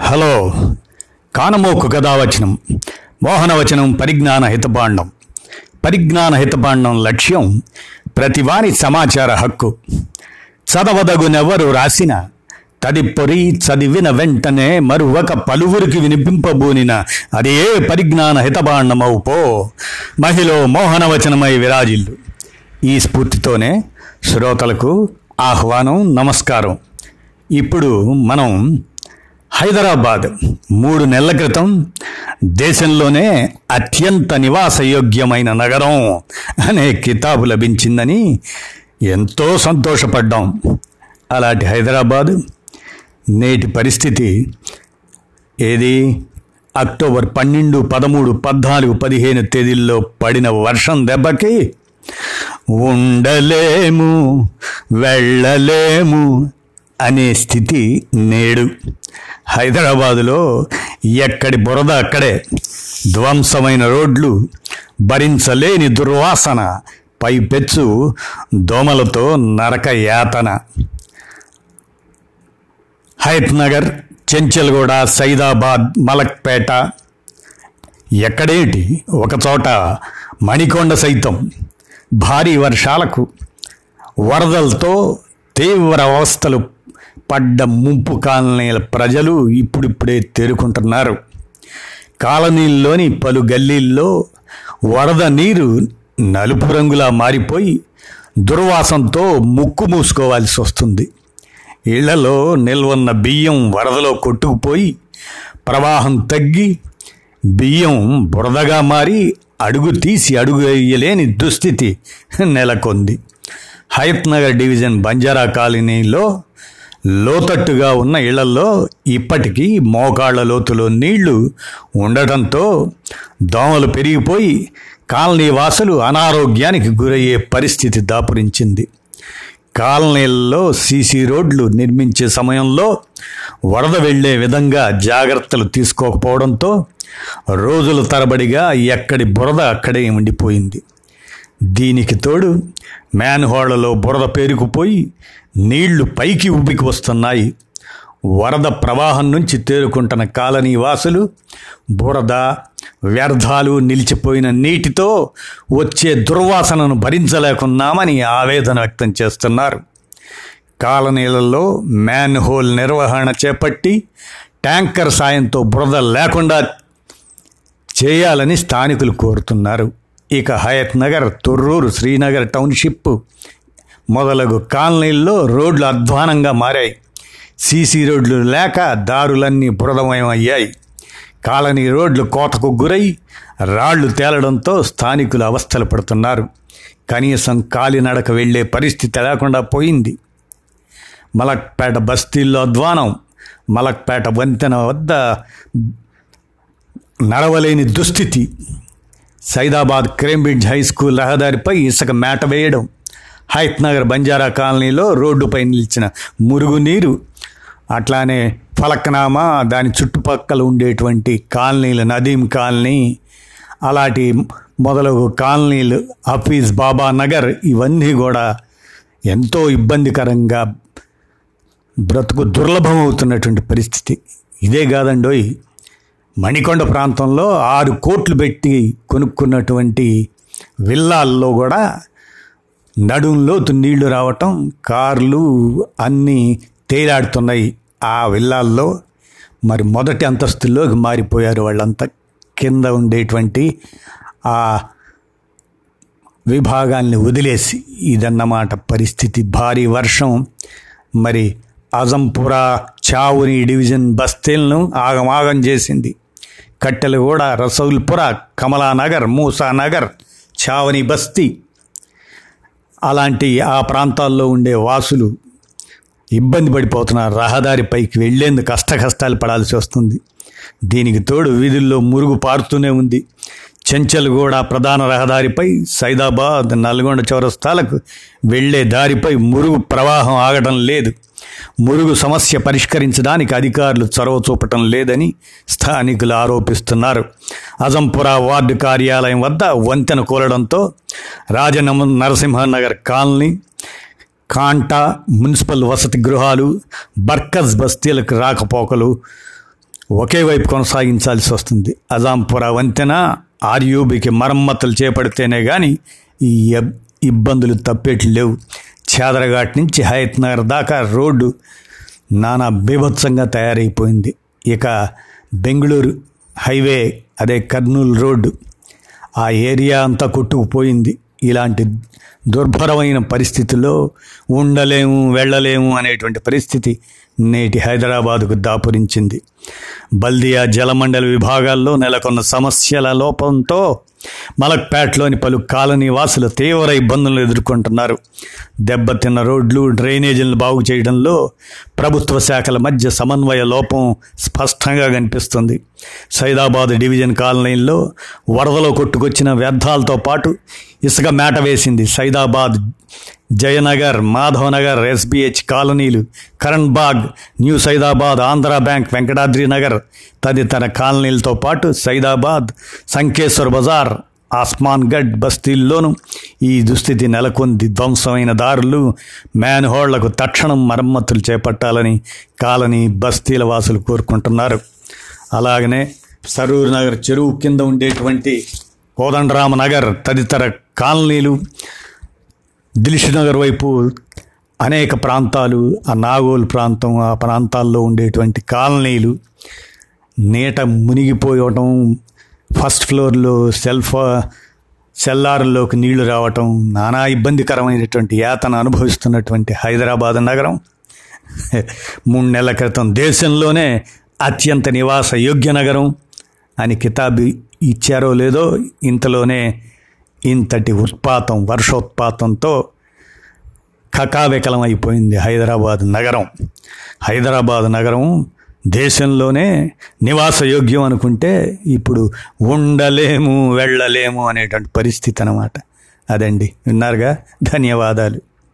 Hello. కానమోకు కథావచనం మోహనవచనం పరిజ్ఞాన హితపాండం పరిజ్ఞాన హితపాండం లక్ష్యం ప్రతివాని సమాచార హక్కు. చదవదగునెవరు రాసిన తదిప్పొరి చదివిన వెంటనే మరువక పలువురికి వినిపింపబూనిన అదే పరిజ్ఞాన హితబాండమవు పో. మహిళ మోహనవచనమై విరాజిల్లు. ఈ స్ఫూర్తితోనే శ్రోతలకు ఆహ్వానం నమస్కారం. ఇప్పుడు మనం హైదరాబాద్ మూడు నెలల క్రితం దేశంలోనే అత్యంత నివాసయోగ్యమైన నగరం అనే కితాబు లభించిందని ఎంతో సంతోషపడ్డాం. అలాంటి హైదరాబాద్ నేటి పరిస్థితి ఏది? అక్టోబర్ పన్నెండు పదమూడు పద్నాలుగు పదిహేను తేదీల్లో పడిన వర్షం దెబ్బకి ఉండలేము వెళ్ళలేము అనే స్థితి నేడు. హైదరాబాదులో ఎక్కడి బురద అక్కడే ధ్వంసమైన రోడ్లు భరించలేని దుర్వాసన పైపెచ్చు దోమలతో నరక యాతన. హయత్ నగర్ చెంచల్గూడ సైదాబాద్ మలక్పేట ఎక్కడేటి? ఒకచోట మణికొండ సైతం భారీ వర్షాలకు వరదలతో తీవ్ర అవస్థలు పడ్డ ముంపు కాలనీల ప్రజలు ఇప్పుడిప్పుడే తేరుకుంటున్నారు. కాలనీల్లోని పలు గల్లీల్లో వరద నీరు నలుపు రంగులా మారిపోయి దుర్వాసంతో ముక్కు మూసుకోవాల్సి వస్తుంది. ఇళ్ళలో నిల్వన్న బియ్యం వరదలో కొట్టుకుపోయి ప్రవాహం తగ్గి బియ్యం బురదగా మారి అడుగు తీసి అడుగు వేయలేని దుస్థితి నెలకొంది. హయత్ నగర్ డివిజన్ బంజారా కాలనీలో లోతట్టుగా ఉన్న ఇళ్ళల్లో ఇప్పటికీ మోకాళ్ళ లోతులో నీళ్ళు ఉండటంతో దోమలు పెరిగిపోయి కాలనీ వాసులు అనారోగ్యానికి గురయ్యే పరిస్థితి దాపురించింది. కాలనీలలో సీసీ రోడ్లు నిర్మించే సమయంలో వరద వెళ్ళే విధంగా జాగ్రత్తలు తీసుకోకపోవడంతో రోజుల తరబడిగా ఎక్కడి బురద అక్కడే ఉండిపోయింది. దీనికి తోడు మ్యాన్హోళ్ళలో బురద పేరుకుపోయి నీళ్ళు పైకి ఉబ్బికి వస్తున్నాయి. వరద ప్రవాహం నుంచి తేరుకుంటున్న కాలనీ వాసులు బురద వ్యర్థాలు నిలిచిపోయిన నీటితో వచ్చే దుర్వాసనను భరించలేకున్నామని ఆవేదన వ్యక్తం చేస్తున్నారు. కాలనీలలో మ్యాన్హోల్ నిర్వహణ చేపట్టి ట్యాంకర్ సాయంతో బురద లేకుండా చేయాలని స్థానికులు కోరుతున్నారు. ఇక హయత్ నగర్ తొర్రూరు శ్రీనగర్ టౌన్షిప్ మొదలగు కాలనీల్లో రోడ్లు అధ్వానంగా మారాయి. సీసీ రోడ్లు లేక దారులన్నీ బురదమయం అయ్యాయి కాలనీ రోడ్లు కోతకు గురై రాళ్ళు తేలడంతో స్థానికులు అవస్థలు పడుతున్నారు. కనీసం కాలినడక వెళ్ళే పరిస్థితి లేకుండా పోయింది. మలక్పేట బస్తీల్లో అధ్వానం మలక్పేట వంతెన వద్ద నడవలేని దుస్థితి. సైదాబాద్ క్రేంబ్రిడ్జ్ హై స్కూల్ రహదారిపై ఇసుక మేట వేయడం. హైత్ నగర్ బంజారా కాలనీలో రోడ్డుపై నిలిచిన మురుగునీరు అట్లానే ఫలక్నామా దాని చుట్టుపక్కల ఉండేటువంటి కాలనీలు నదీం కాలనీ అలాంటి మొదలగు కాలనీలు హఫీజ్ బాబా నగర్ ఇవన్నీ కూడా ఎంతో ఇబ్బందికరంగా బ్రతుకు దుర్లభం అవుతున్నటువంటి పరిస్థితి. ఇదే కాదండోయ్ మణికొండ ప్రాంతంలో ఆరు కోట్లు పెట్టి కొనుక్కున్నటువంటి విల్లాల్లో కూడా నడుంలోతు నీళ్ళు రావటం కార్లు అన్నీ తేలాడుతున్నాయి ఆ విల్లాల్లో. మరి మొదటి అంతస్తుల్లోకి మారిపోయారు వాళ్ళంతా. కింద ఉండేటువంటి ఆ విభాగాల్ని వదిలేసి ఇదన్నమాట పరిస్థితి. భారీ వర్షం. మరి అజంపురా చావుని డివిజన్ బస్తీలను ఆగమాగం చేసింది. కట్టెలగూడ రసౌల్పుర కమలానగర్ మూసానగర్ చావని బస్తీ. అలాంటి ఆ ప్రాంతాల్లో ఉండే వాసులు ఇబ్బంది పడిపోతున్నారు. రహదారిపైకి వెళ్ళేందుకు కష్ట కష్టాలు పడాల్సి వస్తుంది. దీనికి తోడు వీధుల్లో మురుగు పారుతూనే ఉంది. చెంచల్గూడ ప్రధాన రహదారిపై సైదాబాద్ నల్గొండ చౌరస్తాలకు వెళ్ళే దారిపై మురుగు ప్రవాహం ఆగడం లేదు. మురుగు సమస్య పరిష్కరించడానికి అధికారులు చొరవ చూపటం లేదని స్థానికులు ఆరోపిస్తున్నారు. అజంపురా వార్డు కార్యాలయం వద్ద వంతెన కూలడంతో రాజనమ నరసింహనగర్ కాలనీ కాంటా మున్సిపల్ వసతి గృహాలు బర్కజ్ బస్తీలకు రాకపోకలు ఒకే వైపు కొనసాగించాల్సి వస్తుంది. అజాంపుర వంతెన ఆర్యూబికి మరమ్మతులు చేపడితేనే కానీ ఈ ఇబ్బందులు తప్పేట్లు లేవు. చాదరఘాట్ నుంచి హయత్ నగర్ దాకా రోడ్డు నానా బీభత్సంగా తయారైపోయింది. ఇక బెంగళూరు హైవే అదే కర్నూలు రోడ్డు ఆ ఏరియా అంతా కొట్టుకుపోయింది. ఇలాంటి దుర్భరమైన పరిస్థితుల్లో ఉండలేము వెళ్ళలేము అనేటువంటి పరిస్థితి నేటి హైదరాబాదుకు దాపురించింది. బల్దియా జలమండల విభాగాల్లో నెలకొన్న సమస్యల లోపంతో మలక్పేటలోని పలు కాలనీ వాసులు తీవ్ర ఇబ్బందులను ఎదుర్కొంటున్నారు. దెబ్బతిన్న రోడ్లు డ్రైనేజీలను బాగు చేయడంలో ప్రభుత్వ శాఖల మధ్య సమన్వయ లోపం స్పష్టంగా కనిపిస్తుంది. సైదాబాద్ డివిజన్ కాలనీల్లో వరదలో కొట్టుకొచ్చిన వ్యర్థాలతో పాటు ఇసుక మేట వేసింది సైదాబాద్ జయనగర్ మాధవనగర్ ఎస్బిహెచ్ కాలనీలు కరణ్ బాగ్ న్యూ సైదాబాద్ ఆంధ్ర బ్యాంక్ వెంకటాద్రి నగర్ తదితర కాలనీలతో పాటు సైదాబాద్ సంకేశ్వర్ బజార్ ఆస్మాన్గఢ్ బస్తీల్లోనూ ఈ దుస్థితి నెలకొంది. ధ్వంసమైన దారులు మ్యాన్హోళ్ళకు తక్షణం మరమ్మతులు చేపట్టాలని కాలనీ బస్తీల వాసులు కోరుకుంటున్నారు. అలాగనే సరూర్ నగర్ చెరువు కింద ఉండేటువంటి కోదండరామ నగర్ తదితర కాలనీలు దిల్ష్ నగర్ వైపు అనేక ప్రాంతాలు ఆ నాగోల్ ప్రాంతం ఆ ప్రాంతాల్లో ఉండేటువంటి కాలనీలు నీట మునిగిపోవటం ఫస్ట్ ఫ్లోర్లో సెల్ఫ్ సెల్లార్లోకి నీళ్ళు రావటం నానా ఇబ్బందికరమైనటువంటి యాతన అనుభవిస్తున్నటువంటి హైదరాబాద్ నగరం. మూడు నెలల క్రితం దేశంలోనే అత్యంత నివాస యోగ్య నగరం అని కితాబు ఇచ్చారో లేదో ఇంతలోనే ఇంతటి ఉత్పాతం వర్షోత్పాతంతో కకావికలం అయిపోయింది హైదరాబాద్ నగరం. హైదరాబాద్ నగరం దేశంలోనే నివాసయోగ్యం అనుకుంటే ఇప్పుడు ఉండలేము వెళ్ళలేము అనేటువంటి పరిస్థితి అనమాట అదండి. విన్నారుగా? ధన్యవాదాలు.